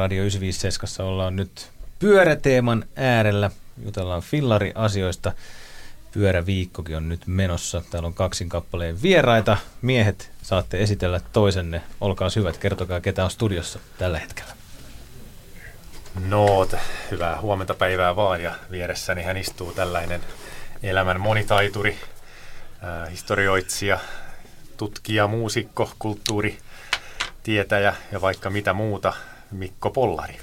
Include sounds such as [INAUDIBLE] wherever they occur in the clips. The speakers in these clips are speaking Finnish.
Radio 957 ollaan nyt pyöräteeman äärellä. Jutellaan fillari-asioista. Pyöräviikkokin on nyt menossa. Täällä on kaksin kappaleen vieraita. Miehet, saatte esitellä toisenne. Olkaa hyvät, kertokaa ketä on studiossa tällä hetkellä. No, hyvää huomenta päivää vaan ja vieressäni hän istuu tällainen elämän monitaituri, äh, historioitsija, tutkija, muusikko, kulttuuri, tietäjä ja vaikka mitä muuta, Mikko Pollari.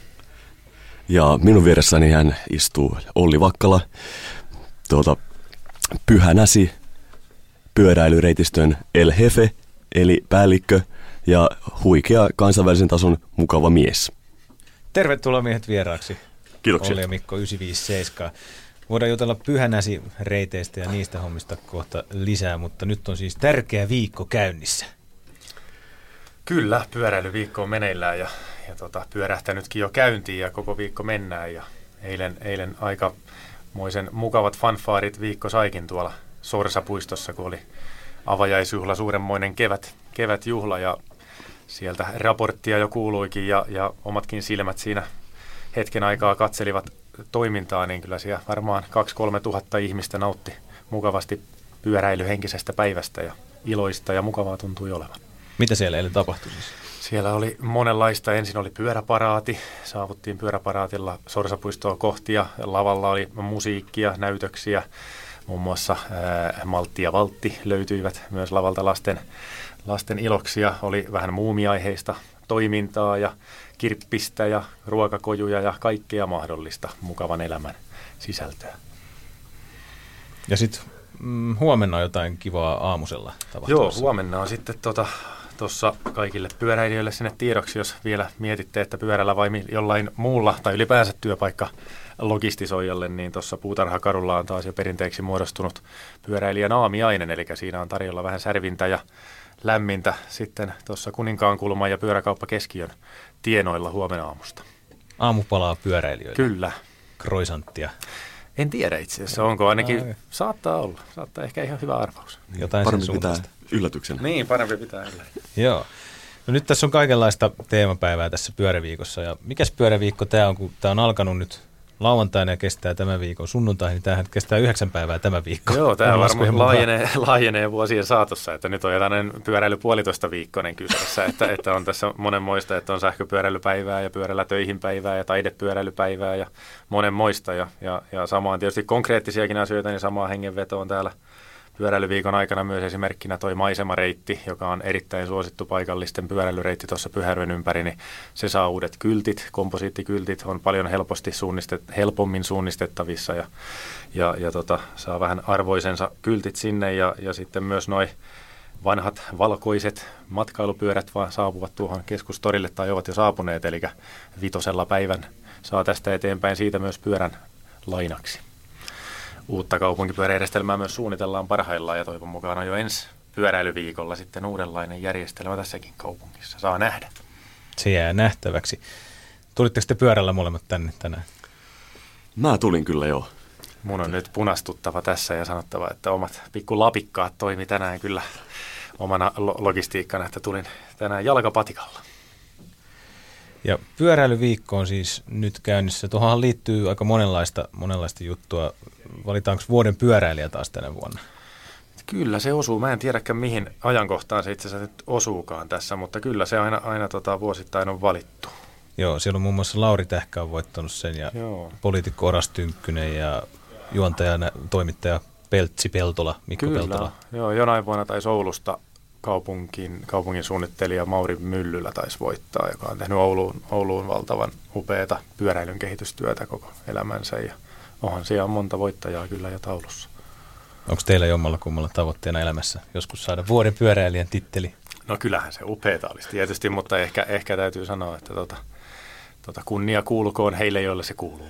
Ja minun vieressäni hän istuu Olli Vakkala, tuota, pyhänäsi, pyöräilyreitistön El Hefe, eli päällikkö, ja huikea kansainvälisen tason mukava mies. Tervetuloa miehet vieraaksi. Kiitoksia. Olli ja Mikko 957. Voidaan jutella pyhänäsi reiteistä ja niistä hommista kohta lisää, mutta nyt on siis tärkeä viikko käynnissä. Kyllä, pyöräilyviikko on meneillään ja, ja tota, pyörähtänytkin jo käyntiin ja koko viikko mennään. Ja eilen, eilen aikamoisen mukavat fanfaarit viikko saikin tuolla Sorsapuistossa, kun oli avajaisjuhla, suuremmoinen kevät, kevätjuhla ja sieltä raporttia jo kuuluikin ja, ja omatkin silmät siinä hetken aikaa katselivat toimintaa, niin kyllä siellä varmaan 2-3 tuhatta ihmistä nautti mukavasti pyöräilyhenkisestä päivästä ja iloista ja mukavaa tuntui olevan. Mitä siellä eilen tapahtui siis? Siellä oli monenlaista. Ensin oli pyöräparaati. Saavuttiin pyöräparaatilla Sorsapuistoa kohti ja lavalla oli musiikkia, näytöksiä. Muun muassa ää, Maltti ja Valtti löytyivät myös lavalta lasten, lasten iloksia. Oli vähän muumiaiheista toimintaa ja kirppistä ja ruokakojuja ja kaikkea mahdollista mukavan elämän sisältöä. Ja sitten mm, huomenna on jotain kivaa aamusella Joo, huomenna on sitten tuossa kaikille pyöräilijöille sinne tiedoksi, jos vielä mietitte, että pyörällä vai jollain muulla tai ylipäänsä työpaikka logistisoijalle, niin tuossa puutarhakarulla on taas jo perinteeksi muodostunut pyöräilijän aamiainen, eli siinä on tarjolla vähän särvintä ja lämmintä sitten tuossa Kuninkaankulman ja pyöräkauppa keskiön tienoilla huomenna aamusta. Aamupalaa pyöräilijöille. Kyllä. Kroisanttia. En tiedä itse asiassa, onko ainakin, Ai. saattaa olla, saattaa ehkä ihan hyvä arvaus. Jotain parempi pitää yllätyksenä. Niin, parempi pitää yllätyksenä. Joo. No nyt tässä on kaikenlaista teemapäivää tässä pyöräviikossa ja mikäs pyöräviikko tämä on, kun tämä on alkanut nyt lauantaina ja kestää tämän viikon sunnuntaihin, niin tämähän kestää yhdeksän päivää tämä viikko. Joo, tämä varmaan laajenee, laajenee vuosien saatossa, että nyt on jotain pyöräily puolitoista viikkoinen kyseessä, että, että on tässä monenmoista, että on sähköpyöräilypäivää ja pyörällä töihin päivää ja taidepyöräilypäivää ja monenmoista ja, ja, ja samaan tietysti konkreettisiakin asioita, niin samaa hengenveto on täällä pyöräilyviikon aikana myös esimerkkinä toi maisemareitti, joka on erittäin suosittu paikallisten pyöräilyreitti tuossa Pyhärven ympäri, niin se saa uudet kyltit, komposiittikyltit, on paljon helposti suunnistet, helpommin suunnistettavissa ja, ja, ja tota, saa vähän arvoisensa kyltit sinne ja, ja sitten myös noin vanhat valkoiset matkailupyörät vaan saapuvat tuohon keskustorille tai ovat jo saapuneet, eli vitosella päivän saa tästä eteenpäin siitä myös pyörän lainaksi uutta kaupunkipyöräjärjestelmää myös suunnitellaan parhaillaan ja toivon mukaan on jo ensi pyöräilyviikolla sitten uudenlainen järjestelmä tässäkin kaupungissa. Saa nähdä. Se jää nähtäväksi. Tulitteko te pyörällä molemmat tänne tänään? Mä tulin kyllä jo. Mun on nyt punastuttava tässä ja sanottava, että omat pikku lapikkaat toimi tänään kyllä omana logistiikkana, että tulin tänään jalkapatikalla. Ja pyöräilyviikko on siis nyt käynnissä. Tuohon liittyy aika monenlaista, monenlaista juttua valitaanko vuoden pyöräilijä taas tänä vuonna? Kyllä se osuu. Mä en tiedäkään mihin ajankohtaan se itse asiassa nyt osuukaan tässä, mutta kyllä se aina, aina tota, vuosittain on valittu. Joo, siellä on muun muassa Lauri Tähkä on voittanut sen ja Joo. poliitikko Oras Tynkkynen ja juontaja, toimittaja Peltsi Peltola, Mikko Kyllä. Peltola. Joo, jonain vuonna taisi Oulusta kaupunkin, kaupungin suunnittelija Mauri Myllylä taisi voittaa, joka on tehnyt Ouluun, Ouluun valtavan upeata pyöräilyn kehitystyötä koko elämänsä ja – onhan siellä monta voittajaa kyllä jo taulussa. Onko teillä jommalla kummalla tavoitteena elämässä joskus saada vuoden pyöräilijän titteli? No kyllähän se upeeta olisi tietysti, mutta ehkä, ehkä täytyy sanoa, että tota, tota kunnia kuulukoon heille, joille se kuuluu.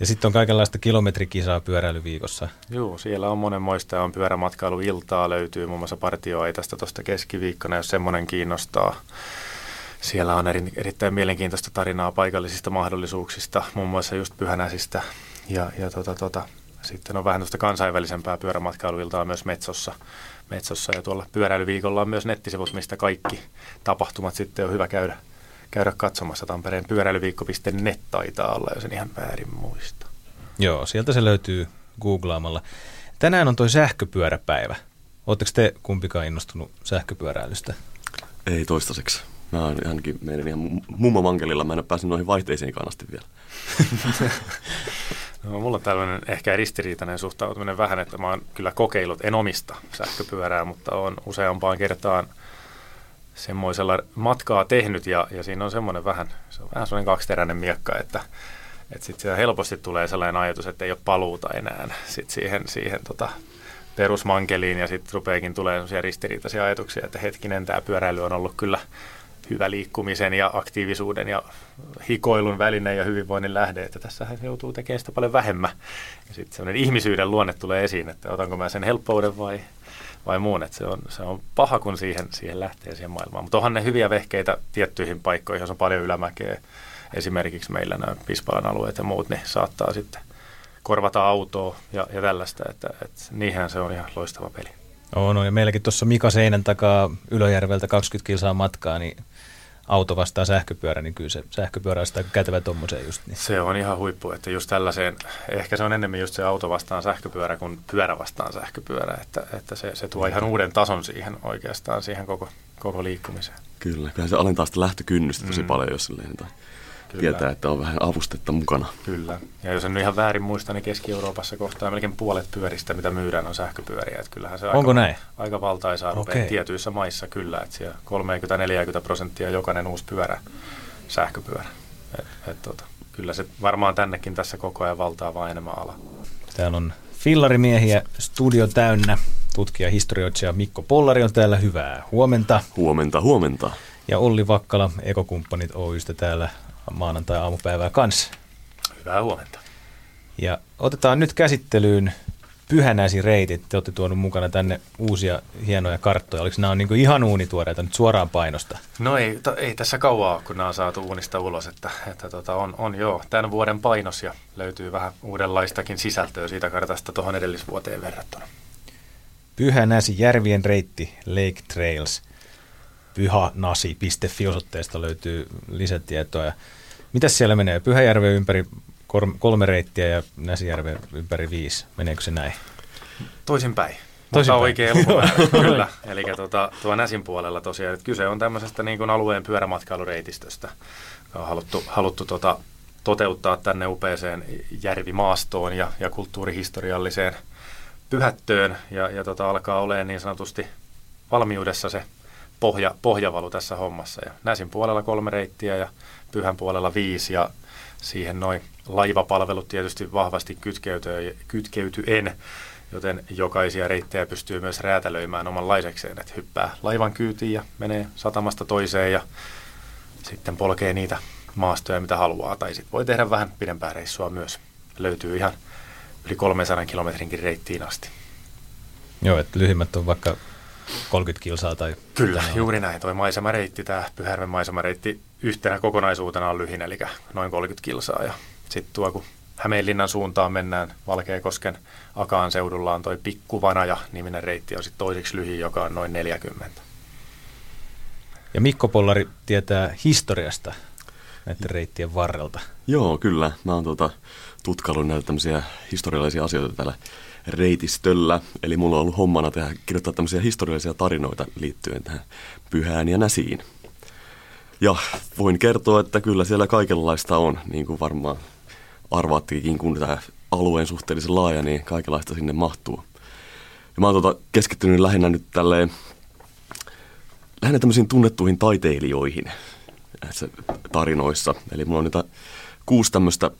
Ja sitten on kaikenlaista kilometrikisaa pyöräilyviikossa. Joo, siellä on monenmoista on pyörämatkailuiltaa löytyy muun muassa partioaitasta tuosta keskiviikkona, jos semmoinen kiinnostaa. Siellä on eri, erittäin mielenkiintoista tarinaa paikallisista mahdollisuuksista, muun muassa just Pyhänäsistä. Ja, ja tota, tota, sitten on vähän tuosta kansainvälisempää pyörämatkailuiltaa myös Metsossa. Metsossa ja tuolla pyöräilyviikolla on myös nettisivut, mistä kaikki tapahtumat sitten on hyvä käydä, käydä katsomassa. Tampereen pyöräilyviikko.net taitaa olla, jos en ihan väärin muista. Joo, sieltä se löytyy googlaamalla. Tänään on toi sähköpyöräpäivä. Oletteko te kumpikaan innostunut sähköpyöräilystä? Ei toistaiseksi. Mä oon ainakin meidän ihan mummo mankelilla. Mä en ole päässyt noihin vaihteisiin asti vielä. [LAUGHS] No, mulla on tällainen ehkä ristiriitainen suhtautuminen vähän, että mä oon kyllä kokeillut, en omista sähköpyörää, mutta on useampaan kertaan semmoisella matkaa tehnyt ja, ja siinä on semmoinen vähän, se on vähän semmoinen kaksiteräinen miekka, että, että sitten helposti tulee sellainen ajatus, että ei ole paluuta enää sit siihen, siihen tota, perusmankeliin ja sitten rupeekin tulee sellaisia ristiriitaisia ajatuksia, että hetkinen, tämä pyöräily on ollut kyllä hyvä liikkumisen ja aktiivisuuden ja hikoilun väline ja hyvinvoinnin lähde, että tässä joutuu tekemään sitä paljon vähemmän. Ja sitten sellainen ihmisyyden luonne tulee esiin, että otanko mä sen helppouden vai, vai muun, että se on, se on paha, kun siihen, siihen lähtee siihen maailmaan. Mutta onhan ne hyviä vehkeitä tiettyihin paikkoihin, jos on paljon ylämäkeä, esimerkiksi meillä nämä Pispalan alueet ja muut, niin saattaa sitten korvata autoa ja, ja tällaista, että, että niinhän se on ihan loistava peli. On, no, ja meilläkin tuossa Mika Seinän takaa Ylöjärveltä 20 kilsaa matkaa, niin auto vastaa sähköpyörä, niin kyllä se sähköpyörä on sitä kätevä tuommoiseen just niin. Se on ihan huippu, että just tällaiseen, ehkä se on enemmän just se auto vastaan sähköpyörä kuin pyörä vastaan sähköpyörä, että, että se, se tuo ihan uuden tason siihen oikeastaan, siihen koko, koko liikkumiseen. Kyllä, kyllä se alentaa sitä lähtökynnystä tosi mm. paljon, jos tai Kyllä. tietää, että on vähän avustetta mukana. Kyllä. Ja jos en ihan väärin muista, niin Keski-Euroopassa kohtaa melkein puolet pyöristä, mitä myydään, on sähköpyöriä. Että kyllähän se Onko aika, näin? aika valtaisaa okay. tietyissä maissa kyllä. Että siellä 30-40 prosenttia jokainen uusi pyörä sähköpyörä. Et, et, tota, kyllä se varmaan tännekin tässä koko ajan valtaa vaan enemmän ala. Täällä on fillarimiehiä studio täynnä. Tutkija historioitsija Mikko Pollari on täällä. Hyvää huomenta. Huomenta, huomenta. Ja Olli Vakkala, Ekokumppanit Oystä täällä maanantai-aamupäivää kanssa. Hyvää huomenta. Ja otetaan nyt käsittelyyn pyhänäisireitit. Te olette tuonut mukana tänne uusia hienoja karttoja. Oliko nämä on niin ihan uunituoreita nyt suoraan painosta? No ei, to, ei tässä kauaa, kun nämä on saatu uunista ulos. Että, että tota, on, on joo tämän vuoden painos ja löytyy vähän uudenlaistakin sisältöä siitä kartasta tuohon edellisvuoteen verrattuna. Pyhänäsi järvien reitti Lake Trails. pyhanasi.fi osoitteesta löytyy lisätietoa. Ja Mitäs siellä menee? Pyhäjärven ympäri kolme reittiä ja Näsijärven ympäri viisi. Meneekö se näin? Toisinpäin. Toisin Mutta oikein [LAUGHS] kyllä. Eli tuota, tuo Näsin puolella tosiaan, että kyse on tämmöisestä niin kuin alueen pyörämatkailureitistöstä, joka on haluttu, haluttu tuota, toteuttaa tänne upeeseen järvimaastoon ja, ja kulttuurihistorialliseen pyhättöön. Ja, ja tota, alkaa olemaan niin sanotusti valmiudessa se pohja, pohjavalu tässä hommassa. Ja Näsin puolella kolme reittiä ja Pyhän puolella viisi ja siihen noin laivapalvelut tietysti vahvasti kytkeytyy, en, joten jokaisia reittejä pystyy myös räätälöimään omanlaisekseen, että hyppää laivan kyytiin ja menee satamasta toiseen ja sitten polkee niitä maastoja, mitä haluaa, tai sitten voi tehdä vähän pidempää reissua myös. Löytyy ihan yli 300 kilometrinkin reittiin asti. Joo, että lyhimmät on vaikka 30 kilsaa tai... Kyllä, juuri näin. Tuo maisemareitti, tämä Pyhärven maisemareitti yhtenä kokonaisuutena on lyhin, eli noin 30 kilsaa. Ja sitten tuo, kun Hämeenlinnan suuntaan mennään Valkeakosken Akaan seudulla on toi Pikkuvanaja niminen reitti on sitten toiseksi lyhin, joka on noin 40. Ja Mikko Pollari tietää historiasta näiden reittien varrelta. Joo, kyllä. Mä oon tuota, tutkaillut näitä tämmöisiä historiallisia asioita täällä reitistöllä. Eli mulla on ollut hommana tehdä, kirjoittaa tämmöisiä historiallisia tarinoita liittyen tähän pyhään ja näsiin. Ja voin kertoa, että kyllä siellä kaikenlaista on, niin kuin varmaan arvaattikin, kun tämä alueen suhteellisen laaja, niin kaikenlaista sinne mahtuu. Ja mä oon tuota keskittynyt lähinnä nyt tälleen, lähinnä tämmöisiin tunnettuihin taiteilijoihin näissä tarinoissa. Eli mulla on niitä kuusi tämmöistä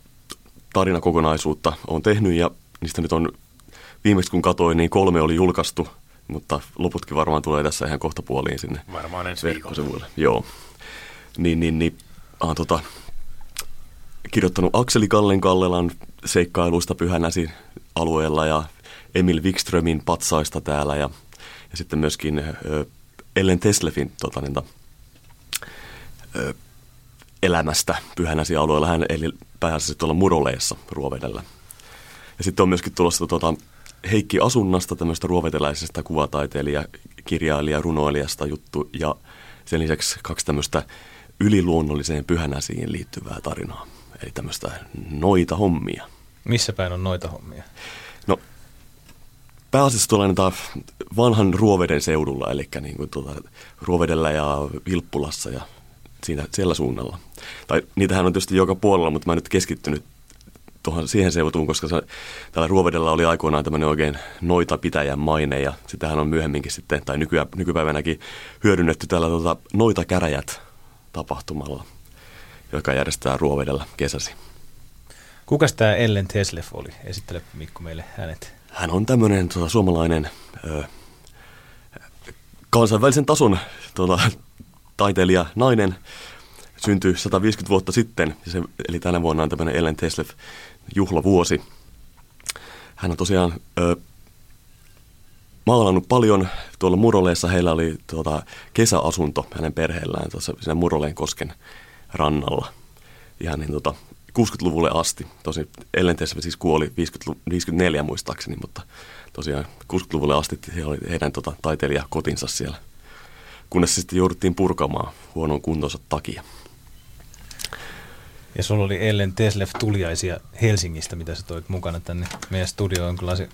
tarinakokonaisuutta on tehnyt ja niistä nyt on viimeksi kun katoin, niin kolme oli julkaistu, mutta loputkin varmaan tulee tässä ihan kohta puoliin sinne Varmaan ensi viikolla. Joo. Niin, niin, niin ah, tota, kirjoittanut Akseli Kallen Kallelan seikkailuista Pyhänäsi alueella ja Emil Wikströmin patsaista täällä ja, ja sitten myöskin ö, Ellen Teslefin tota, niin, ö, elämästä Pyhänäsi alueella. Hän eli pääasiassa tuolla Muroleessa Ruovedellä. Ja sitten on myöskin tulossa tota, Heikki Asunnasta, tämmöistä ruoveteläisestä kuvataiteilija, kirjailija, runoilijasta juttu ja sen lisäksi kaksi tämmöistä yliluonnolliseen pyhänäsiin liittyvää tarinaa. Eli tämmöistä noita hommia. Missä päin on noita hommia? No, pääasiassa tuollainen vanhan Ruoveden seudulla, eli niin kuin tuota, Ruovedellä ja Vilppulassa ja siinä, siellä suunnalla. Tai niitähän on tietysti joka puolella, mutta mä en nyt keskittynyt tuohon siihen seutuun, koska se, täällä Ruovedellä oli aikoinaan tämmöinen oikein noita pitäjän maine ja sitähän on myöhemminkin sitten, tai nykyä, nykypäivänäkin hyödynnetty täällä tuota, noita käräjät tapahtumalla, joka järjestää Ruovedellä kesäsi. Kukas tämä Ellen Teslef oli? Esittele Mikko meille hänet. Hän on tämmöinen tuota, suomalainen ö, kansainvälisen tason tuota, taiteilija, nainen, syntyi 150 vuotta sitten, se, eli tänä vuonna on tämmöinen Ellen Teslef juhlavuosi. Hän on tosiaan ö, maalannut paljon. Tuolla Muroleessa heillä oli tuota, kesäasunto hänen perheellään tuossa siinä Muroleen kosken rannalla. Ihan niin tota, 60-luvulle asti. Tosi Ellen Teslef siis kuoli 50, 54 muistaakseni, mutta tosiaan 60-luvulle asti he oli heidän tota, taiteilijakotinsa siellä. Kunnes sitten jouduttiin purkamaan huonon kuntonsa takia. Ja sulla oli Ellen Teslef tuliaisia Helsingistä, mitä sä toit mukana tänne meidän studioon. Kyllä se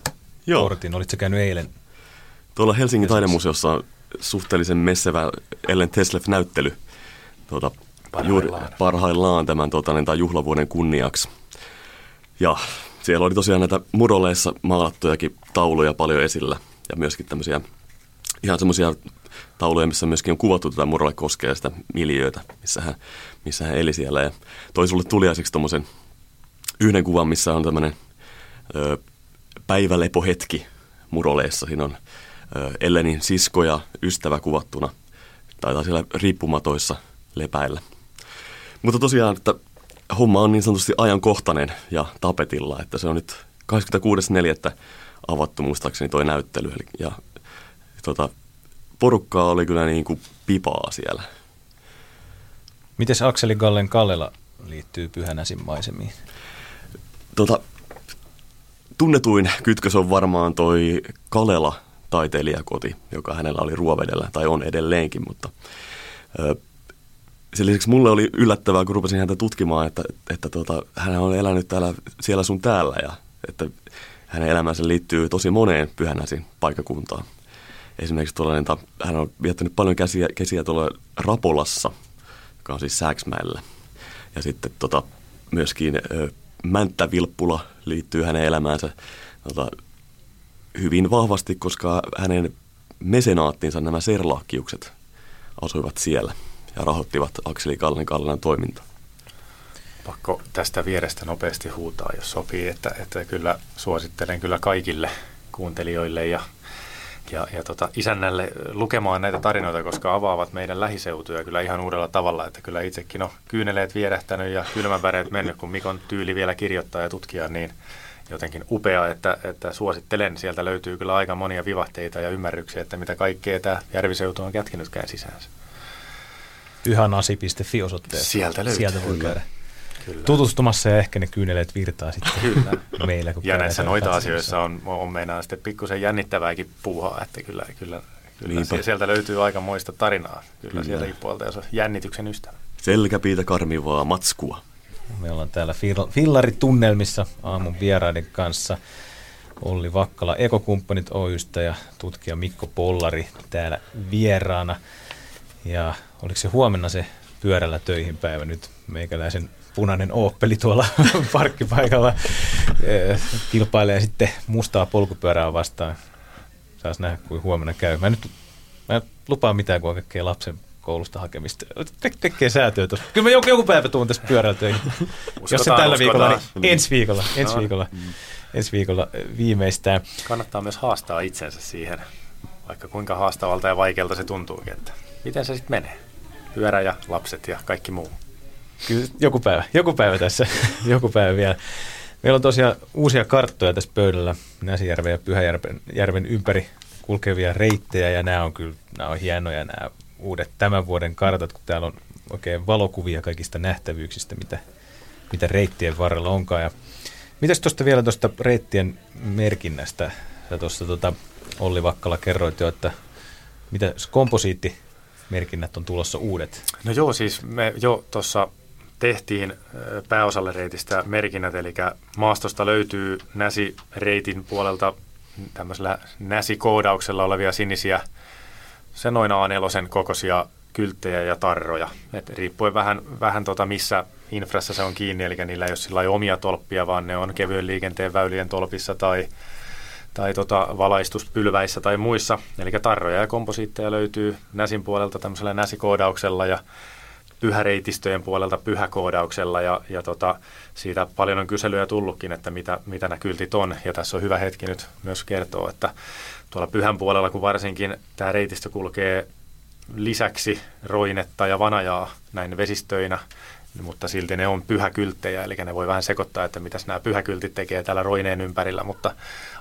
Joo. kortin. Olitko käynyt eilen? Tuolla Helsingin taidemuseossa on suhteellisen messevä Ellen Teslef-näyttely. Tuota, parhaillaan. Juuri parhaillaan tämän tuota, niin, tämän juhlavuoden kunniaksi. Ja siellä oli tosiaan näitä muroleissa maalattujakin tauluja paljon esillä. Ja myöskin tämmöisiä ihan semmoisia tauluja, missä myöskin on kuvattu tätä Murale koskea sitä miljöötä, missä hän, missä hän eli siellä. Ja toi sulle tuliaiseksi tuommoisen yhden kuvan, missä on tämmöinen päivälepohetki Muroleessa. Siinä on ö, Ellenin sisko ja ystävä kuvattuna. Taitaa siellä riippumatoissa lepäillä. Mutta tosiaan, että homma on niin sanotusti ajankohtainen ja tapetilla, että se on nyt 26.4. avattu muistaakseni toi näyttely. Eli, ja tota, porukkaa oli kyllä niin kuin pipaa siellä. Miten Akseli Gallen Kallela liittyy Pyhänäsin maisemiin? Tota, tunnetuin kytkös on varmaan toi Kalela taiteilijakoti, joka hänellä oli Ruovedellä, tai on edelleenkin, mutta ö, sen lisäksi mulle oli yllättävää, kun rupesin häntä tutkimaan, että, että tota, hän on elänyt täällä, siellä sun täällä, ja että hänen elämänsä liittyy tosi moneen Pyhänäsin paikakuntaan esimerkiksi tuollainen, hän on viettänyt paljon käsiä, kesiä tuolla Rapolassa, joka on siis Sääksmäellä. Ja sitten tota, myöskin ö, Mänttävilppula liittyy hänen elämäänsä tota, hyvin vahvasti, koska hänen mesenaattinsa, nämä serlakkiukset, asuivat siellä ja rahoittivat Akseli Kallen Kallan toimintaa. Pakko tästä vierestä nopeasti huutaa, jos sopii, että, että kyllä suosittelen kyllä kaikille kuuntelijoille ja ja, ja tota, isännälle lukemaan näitä tarinoita, koska avaavat meidän lähiseutuja kyllä ihan uudella tavalla, että kyllä itsekin on kyyneleet vierähtänyt ja kylmäväreet mennyt, kun Mikon tyyli vielä kirjoittaa ja tutkia, niin jotenkin upea, että, että suosittelen. Sieltä löytyy kyllä aika monia vivahteita ja ymmärryksiä, että mitä kaikkea tämä järviseutu on kätkenytkään sisäänsä. Pyhänasi.fi osoitteessa. Sieltä löytyy. Sieltä voi käydä. Kyllä. tutustumassa ja ehkä ne kyyneleet virtaa sitten kyllä. [LAUGHS] meillä. Kun ja näissä noita asioissa on, on meinaa sitten pikkusen jännittävääkin puuhaa, että kyllä, kyllä, kyllä sieltä löytyy aika moista tarinaa kyllä, kyllä. sieltäkin puolta, jos on jännityksen ystävä. Selkäpiitä karmivaa matskua. Me ollaan täällä Fillaritunnelmissa aamun vieraiden kanssa. Olli Vakkala Ekokumppanit Oystä ja tutkija Mikko Pollari täällä vieraana. Ja oliko se huomenna se pyörällä töihin päivä nyt meikäläisen punainen Opeli tuolla [LAUGHS] parkkipaikalla kilpailee sitten mustaa polkupyörää vastaan. Saas nähdä, kuin huomenna käy. Mä nyt mä lupaan mitään, kun on kaikkea lapsen koulusta hakemista. Te- tekee säätöä tuossa. Kyllä mä joku, joku päivä tuun tässä pyörällä töihin. Jos se tällä viikolla, niin ensi viikolla. Ensi no. viikolla, ensi viikolla viimeistään. Kannattaa myös haastaa itsensä siihen, vaikka kuinka haastavalta ja vaikealta se tuntuukin, että miten se sitten menee. Pyörä ja lapset ja kaikki muu. Kyllä joku päivä, joku päivä tässä, [LAUGHS] joku päivä vielä. Meillä on tosiaan uusia karttoja tässä pöydällä Näsijärven ja Pyhäjärven järven ympäri kulkevia reittejä ja nämä on kyllä nämä on hienoja nämä uudet tämän vuoden kartat, kun täällä on oikein valokuvia kaikista nähtävyyksistä, mitä, mitä reittien varrella onkaan. Ja mitäs tuosta vielä tuosta reittien merkinnästä? Sä tuossa tota, Olli Vakkala kerroit jo, että mitä komposiitti merkinnät on tulossa uudet? No joo, siis me jo tuossa tehtiin pääosalle reitistä merkinnät, eli maastosta löytyy Näsi-reitin puolelta tämmöisellä Näsi-koodauksella olevia sinisiä, se noin A4 kokoisia kylttejä ja tarroja. Et riippuen vähän, vähän tota, missä infrassa se on kiinni, eli niillä ei ole sillä omia tolppia, vaan ne on kevyen liikenteen väylien tolpissa tai, tai tota, valaistuspylväissä tai muissa. Eli tarroja ja komposiitteja löytyy Näsin puolelta tämmöisellä Näsikoodauksella ja pyhäreitistöjen puolelta pyhäkoodauksella ja, ja tota, siitä paljon on kyselyjä tullutkin, että mitä, mitä nämä kyltit on. Ja tässä on hyvä hetki nyt myös kertoa, että tuolla pyhän puolella, kun varsinkin tämä reitistö kulkee lisäksi roinetta ja vanajaa näin vesistöinä, mutta silti ne on pyhäkylttejä, eli ne voi vähän sekoittaa, että mitä nämä pyhäkyltit tekee täällä roineen ympärillä, mutta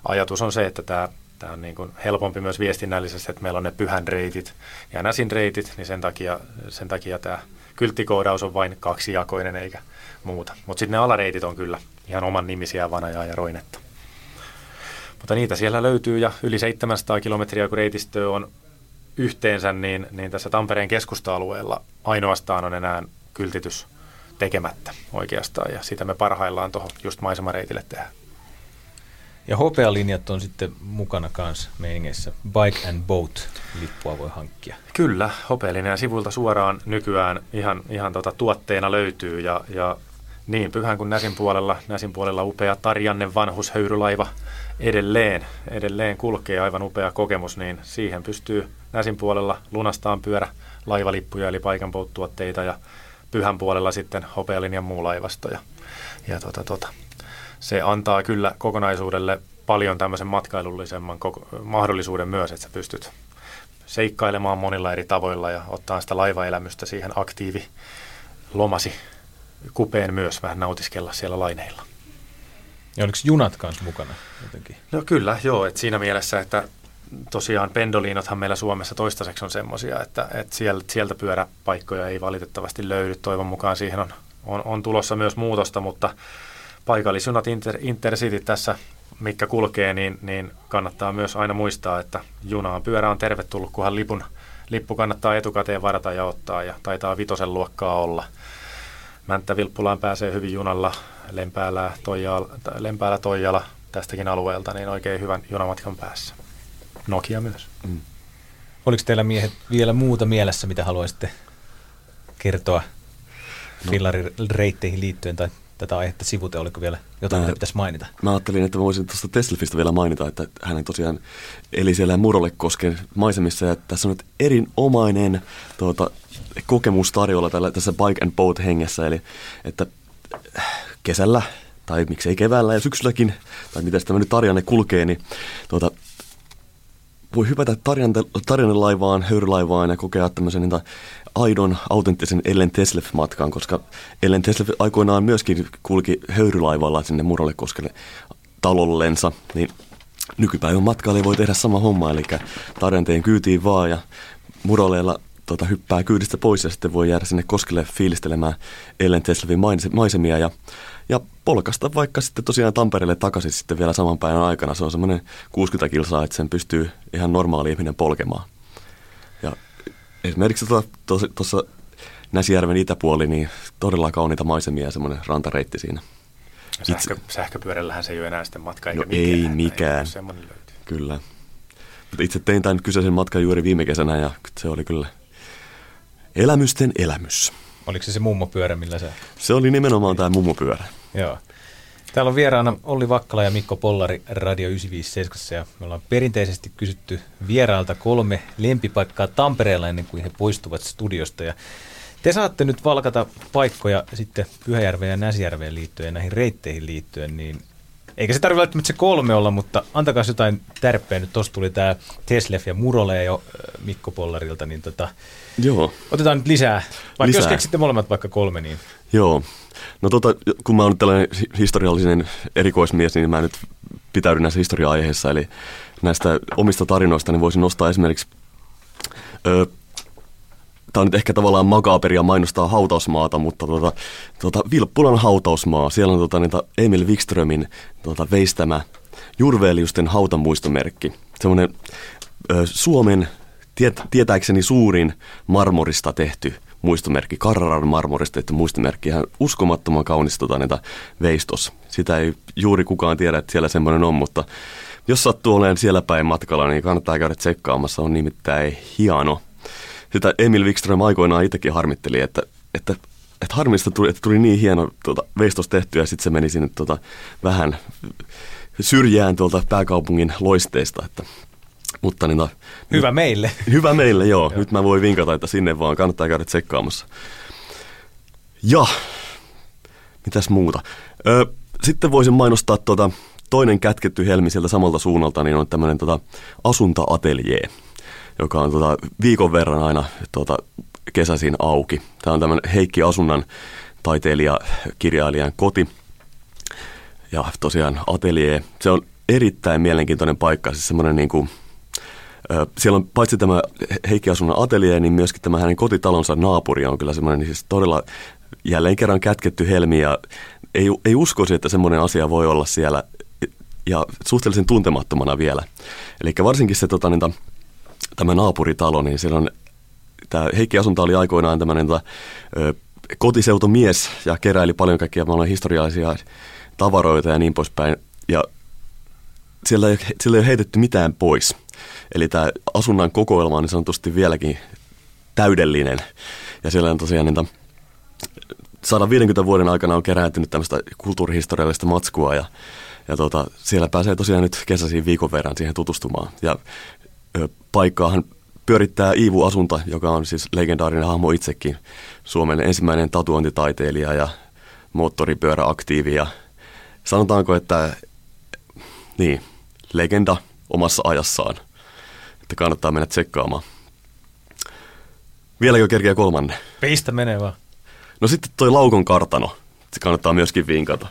ajatus on se, että tämä, tämä on niin kuin helpompi myös viestinnällisesti, että meillä on ne pyhän reitit ja näsin reitit, niin sen takia, sen takia tämä kylttikoodaus on vain kaksijakoinen eikä muuta. Mutta sitten ne alareitit on kyllä ihan oman nimisiä vanajaa ja roinetta. Mutta niitä siellä löytyy ja yli 700 kilometriä, kun reitistöä on yhteensä, niin, niin tässä Tampereen keskusta-alueella ainoastaan on enää kyltitys tekemättä oikeastaan, ja sitä me parhaillaan tuohon just maisemareitille tehdään. Ja hopealinjat on sitten mukana kanssa meiningeissä. Bike and Boat lippua voi hankkia. Kyllä, hopealinjan sivuilta suoraan nykyään ihan, ihan tota tuotteena löytyy ja, ja niin pyhän kuin Näsin puolella, Näsin puolella upea Tarjanne vanhushöyrylaiva edelleen, edelleen kulkee aivan upea kokemus, niin siihen pystyy Näsin puolella lunastaan pyörä laivalippuja eli paikan tuotteita ja pyhän puolella sitten hopealinjan muu laivasto. Ja, ja tota, tota. Se antaa kyllä kokonaisuudelle paljon tämmöisen matkailullisemman koko, mahdollisuuden myös, että sä pystyt seikkailemaan monilla eri tavoilla ja ottaa sitä laivaelämystä siihen aktiivi lomasi kupeen myös vähän nautiskella siellä laineilla. Ja oliko junat kanssa mukana jotenkin? No kyllä, joo. Et siinä mielessä, että tosiaan pendoliinothan meillä Suomessa toistaiseksi on semmoisia, että, että sieltä, sieltä pyöräpaikkoja ei valitettavasti löydy. Toivon mukaan siihen on, on, on tulossa myös muutosta, mutta paikallisjunat Inter, Intercity tässä, mikä kulkee, niin, niin kannattaa myös aina muistaa, että junaan pyörä on tervetullut, kunhan lipun, lippu kannattaa etukäteen varata ja ottaa ja taitaa vitosen luokkaa olla. Mänttä-Vilppulaan pääsee hyvin junalla, Lempäällä Toijala, Lempäällä Toijala tästäkin alueelta, niin oikein hyvän junamatkan päässä. Nokia myös. Mm. Oliko teillä miehet vielä muuta mielessä, mitä haluaisitte kertoa no. reitteihin liittyen tai tätä aihetta sivute, oliko vielä jotain, mä, mitä pitäisi mainita? Mä ajattelin, että voisin tuosta Teslefistä vielä mainita, että hän tosiaan eli siellä Murolekosken maisemissa, ja tässä on nyt erinomainen tuota, kokemus tarjolla tällä, tässä Bike and Boat hengessä, eli että kesällä tai miksei keväällä ja syksylläkin, tai miten tämä nyt Tarjanne kulkee, niin tuota, voi hypätä Tarjanne laivaan, höyrylaivaan ja kokea tämmöisen niin, aidon, autenttisen Ellen Teslef-matkan, koska Ellen Teslef aikoinaan myöskin kulki höyrylaivalla sinne Muralekoskelle talollensa, niin nykypäivän matkailija voi tehdä sama homma, eli Tarjanteen kyytiin vaan ja Muroleella tota, hyppää kyydistä pois ja sitten voi jäädä sinne koskelle fiilistelemään Ellen Teslevin maisemia. Ja, ja polkasta vaikka sitten tosiaan Tampereelle takaisin sitten vielä saman päivän aikana. Se on semmoinen 60 kilsaa, että sen pystyy ihan normaali ihminen polkemaan. Ja esimerkiksi tuossa tuossa Näsijärven itäpuoli, niin todella kauniita maisemia ja semmoinen rantareitti siinä. Sähkö, sähköpyörällähän se ei ole enää sitten matka eikä no mikään. ei mikään. Kyllä. Mutta itse tein tämän kyseisen matkan juuri viime kesänä ja se oli kyllä elämysten elämys. Oliko se se mummopyörä, millä se... Se oli nimenomaan tämä mummopyörä. Joo. Täällä on vieraana Olli Vakkala ja Mikko Pollari Radio 957 ja me ollaan perinteisesti kysytty vierailta kolme lempipaikkaa Tampereella ennen kuin he poistuvat studiosta. Ja te saatte nyt valkata paikkoja sitten Pyhäjärveen ja Näsjärveen liittyen ja näihin reitteihin liittyen, niin eikä se tarvitse välttämättä se kolme olla, mutta antakaa jotain tärpeä. Nyt tuossa tuli tämä Teslef ja Murole jo Mikko Pollarilta, niin tota, Joo. otetaan nyt lisää. Vaikka lisää. jos keksitte molemmat vaikka kolme, niin... Joo. No tota, kun mä oon tällainen historiallinen erikoismies, niin mä nyt pitäydyn näissä historia-aiheissa, eli näistä omista tarinoista niin voisin nostaa esimerkiksi ö, tämä on nyt ehkä tavallaan makaaperia mainostaa hautausmaata, mutta tuota, tuota, Vilppulan hautausmaa, siellä on tuota, niitä Emil Wikströmin tuota, veistämä Jurveeliusten hautamuistomerkki. Semmoinen Suomen tiet, tietääkseni suurin marmorista tehty muistomerkki, Carraran marmorista tehty muistomerkki, ihan uskomattoman kaunis tota, niitä veistos. Sitä ei juuri kukaan tiedä, että siellä semmoinen on, mutta jos sattuu olemaan siellä päin matkalla, niin kannattaa käydä tsekkaamassa, on nimittäin hieno. Sitä Emil Wikström aikoinaan itsekin harmitteli, että, että että harmista tuli, että tuli niin hieno tuota, veistos tehty ja sitten se meni sinne tuota, vähän syrjään tuolta pääkaupungin loisteista. Että, mutta niin, no, hyvä nyt, meille. [LAUGHS] Hyvä meille, joo. joo. Nyt mä voin vinkata, että sinne vaan kannattaa käydä tsekkaamassa. Ja, mitäs muuta? Ö, sitten voisin mainostaa tuota, toinen kätketty helmi sieltä samalta suunnalta, niin on tämmöinen tota, asunta-ateljee, joka on tota, viikon verran aina tota, kesäisin auki. Tämä on tämmöinen Heikki Asunnan taiteilija, kirjailijan koti ja tosiaan atelier. Se on erittäin mielenkiintoinen paikka, siis semmoinen niin kuin, siellä on paitsi tämä Heikki Asunnan atelier, niin myöskin tämä hänen kotitalonsa naapuri on kyllä semmoinen niin siis todella jälleen kerran kätketty helmi ja ei, ei uskoisi, että semmoinen asia voi olla siellä ja suhteellisen tuntemattomana vielä. Eli varsinkin se tota, niin, tämä naapuritalo, niin siellä on Tämä Heikki Asunta oli aikoinaan tämmöinen tota, kotiseutomies ja keräili paljon kaikkia paljon historiallisia tavaroita ja niin poispäin. Ja siellä ei, siellä ei ole heitetty mitään pois. Eli tämä asunnan kokoelma on niin sanotusti vieläkin täydellinen. Ja siellä on tosiaan niitä 150 vuoden aikana on kerääntynyt tämmöistä kulttuurihistoriallista matskua ja, ja tota, siellä pääsee tosiaan nyt kesäisiin viikon verran siihen tutustumaan. Ja ö, paikkaahan pyörittää Iivu Asunta, joka on siis legendaarinen hahmo itsekin. Suomen ensimmäinen tatuointitaiteilija ja moottoripyöräaktiivi. Ja sanotaanko, että niin, legenda omassa ajassaan. Että kannattaa mennä tsekkaamaan. Vieläkö kerkeä kolmanne? Pistä menee vaan. No sitten toi Laukon kartano. Se kannattaa myöskin vinkata.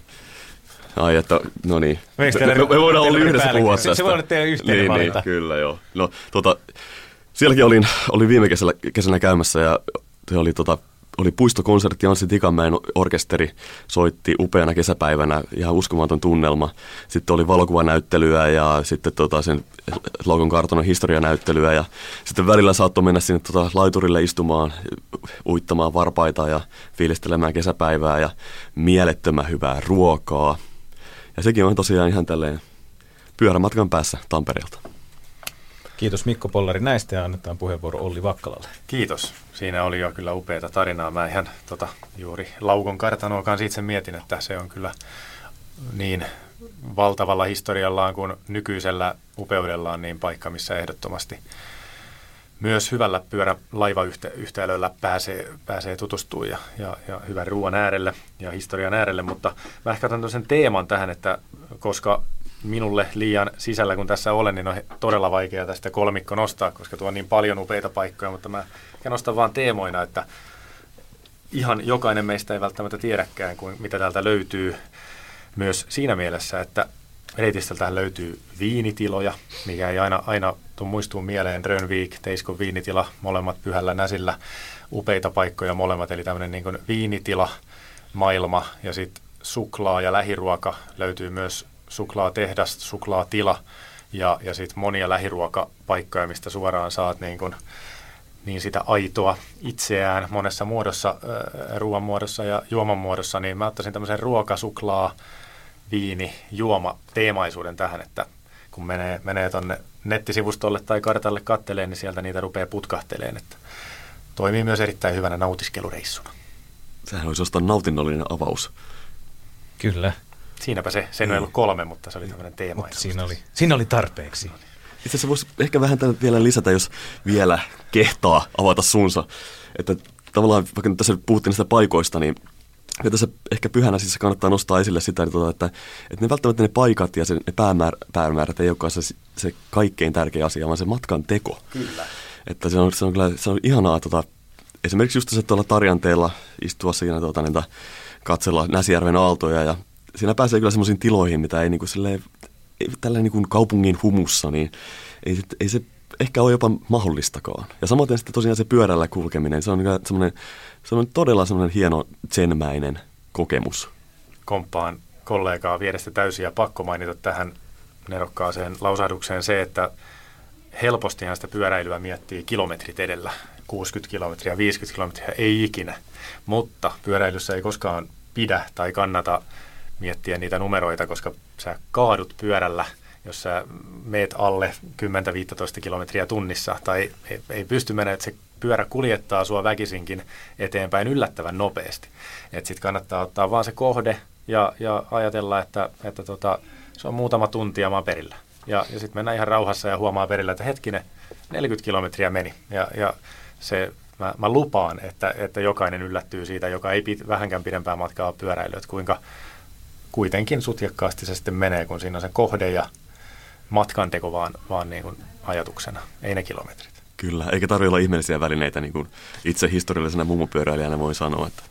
Ai, että no niin. Me, me, me voidaan olla yhdessä puhua tästä. Se voi olla teidän yhteinen niin, Niin, kyllä joo. No tota, Sielläkin olin, olin viime kesällä, kesänä käymässä ja se oli, tota, oli puistokonsertti, Anssi Tikanmäen orkesteri soitti upeana kesäpäivänä, ihan uskomaton tunnelma. Sitten oli valokuvanäyttelyä ja sitten tota, sen Logon kartonon historianäyttelyä ja sitten välillä saattoi mennä sinne tota, laiturille istumaan, uittamaan varpaita ja fiilistelemään kesäpäivää ja mielettömän hyvää ruokaa. Ja sekin on tosiaan ihan tälleen pyörämatkan päässä Tampereelta. Kiitos Mikko Pollari näistä ja annetaan puheenvuoro Olli Vakkalalle. Kiitos. Siinä oli jo kyllä upeata tarinaa. Mä ihan tota, juuri Laukon kartanoa kanssa itse mietin, että se on kyllä niin valtavalla historiallaan kuin nykyisellä upeudellaan niin paikka, missä ehdottomasti myös hyvällä pyörälaivayhtälöllä pääsee, pääsee tutustumaan ja, ja, ja hyvän ruoan äärelle ja historian äärelle, mutta mä ehkä otan sen teeman tähän, että koska minulle liian sisällä, kun tässä olen, niin on todella vaikea tästä kolmikko nostaa, koska tuo on niin paljon upeita paikkoja, mutta mä nostan vaan teemoina, että ihan jokainen meistä ei välttämättä tiedäkään, kuin mitä täältä löytyy myös siinä mielessä, että reitistöltä löytyy viinitiloja, mikä ei aina, aina tuu muistuu mieleen. Rönvik, Teiskon viinitila, molemmat pyhällä näsillä, upeita paikkoja molemmat, eli tämmöinen niin viinitila, maailma ja sitten suklaa ja lähiruoka. Löytyy myös suklaatehdas, suklaatila ja, ja sitten monia lähiruokapaikkoja, mistä suoraan saat niin, kun, niin sitä aitoa itseään monessa muodossa, ruoan muodossa ja juoman muodossa, niin mä ottaisin tämmöisen ruoka, suklaa, viini, juoma teemaisuuden tähän, että kun menee, menee tuonne nettisivustolle tai kartalle katteleen, niin sieltä niitä rupeaa putkahteleen, että toimii myös erittäin hyvänä nautiskelureissuna. Sehän olisi jostain nautinnollinen avaus. Kyllä. Siinäpä se, se ei ollut niin. kolme, mutta se oli tämmöinen teema. Mutta siinä oli, siinä oli tarpeeksi. Itse asiassa voisi ehkä vähän vielä lisätä, jos vielä kehtaa avata suunsa. Että tavallaan, vaikka nyt tässä puhuttiin niistä paikoista, niin ja tässä ehkä pyhänä siis kannattaa nostaa esille sitä, että, että, että ne välttämättä ne paikat ja se, ne päämäär, päämäärät ei olekaan se, se kaikkein tärkein asia, vaan se matkan teko. Kyllä. Että se on, se on kyllä se on ihanaa tota, esimerkiksi just se tuolla Tarjanteella istua siinä tuota, niitä, katsella Näsijärven aaltoja ja siinä pääsee kyllä semmoisiin tiloihin, mitä ei, niin kuin silleen, ei tällä niin kuin kaupungin humussa, niin ei, ei se ehkä ole jopa mahdollistakaan. Ja samoin sitten tosiaan se pyörällä kulkeminen, se on semmoinen, se on todella semmoinen hieno tsenmäinen kokemus. Komppaan kollegaa vierestä täysin ja pakko mainita tähän nerokkaaseen lausahdukseen se, että helpostihan sitä pyöräilyä miettii kilometrit edellä. 60 kilometriä, 50 kilometriä, ei ikinä. Mutta pyöräilyssä ei koskaan pidä tai kannata miettiä niitä numeroita, koska sä kaadut pyörällä, jos sä meet alle 10-15 kilometriä tunnissa tai ei, ei pysty menemään, että se pyörä kuljettaa sua väkisinkin eteenpäin yllättävän nopeasti. Sitten kannattaa ottaa vaan se kohde ja, ja ajatella, että, että tota, se on muutama tunti ja mä oon perillä. Ja, ja sitten mennään ihan rauhassa ja huomaa perillä, että hetkinen, 40 kilometriä meni. Ja, ja se, mä, mä lupaan, että, että jokainen yllättyy siitä, joka ei pit, vähänkään pidempää matkaa pyöräily, että kuinka kuitenkin sutjakkaasti se sitten menee, kun siinä on se kohde ja matkanteko vaan, vaan niin kuin ajatuksena, ei ne kilometrit. Kyllä, eikä tarvitse olla ihmeellisiä välineitä, niin kuin itse historiallisena mummupyöräilijänä voi sanoa, että,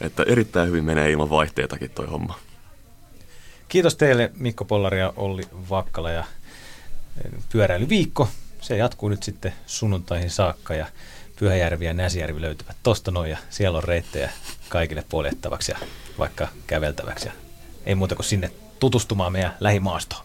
että erittäin hyvin menee ilman vaihteitakin toi homma. Kiitos teille Mikko Pollari ja Olli Vakkala ja eh, pyöräilyviikko. Se jatkuu nyt sitten sunnuntaihin saakka ja Pyhäjärvi ja Näsijärvi löytyvät tosta noin ja siellä on reittejä kaikille poljettavaksi ja vaikka käveltäväksi. Ja ei muuta kuin sinne tutustumaan meidän lähimaastoon.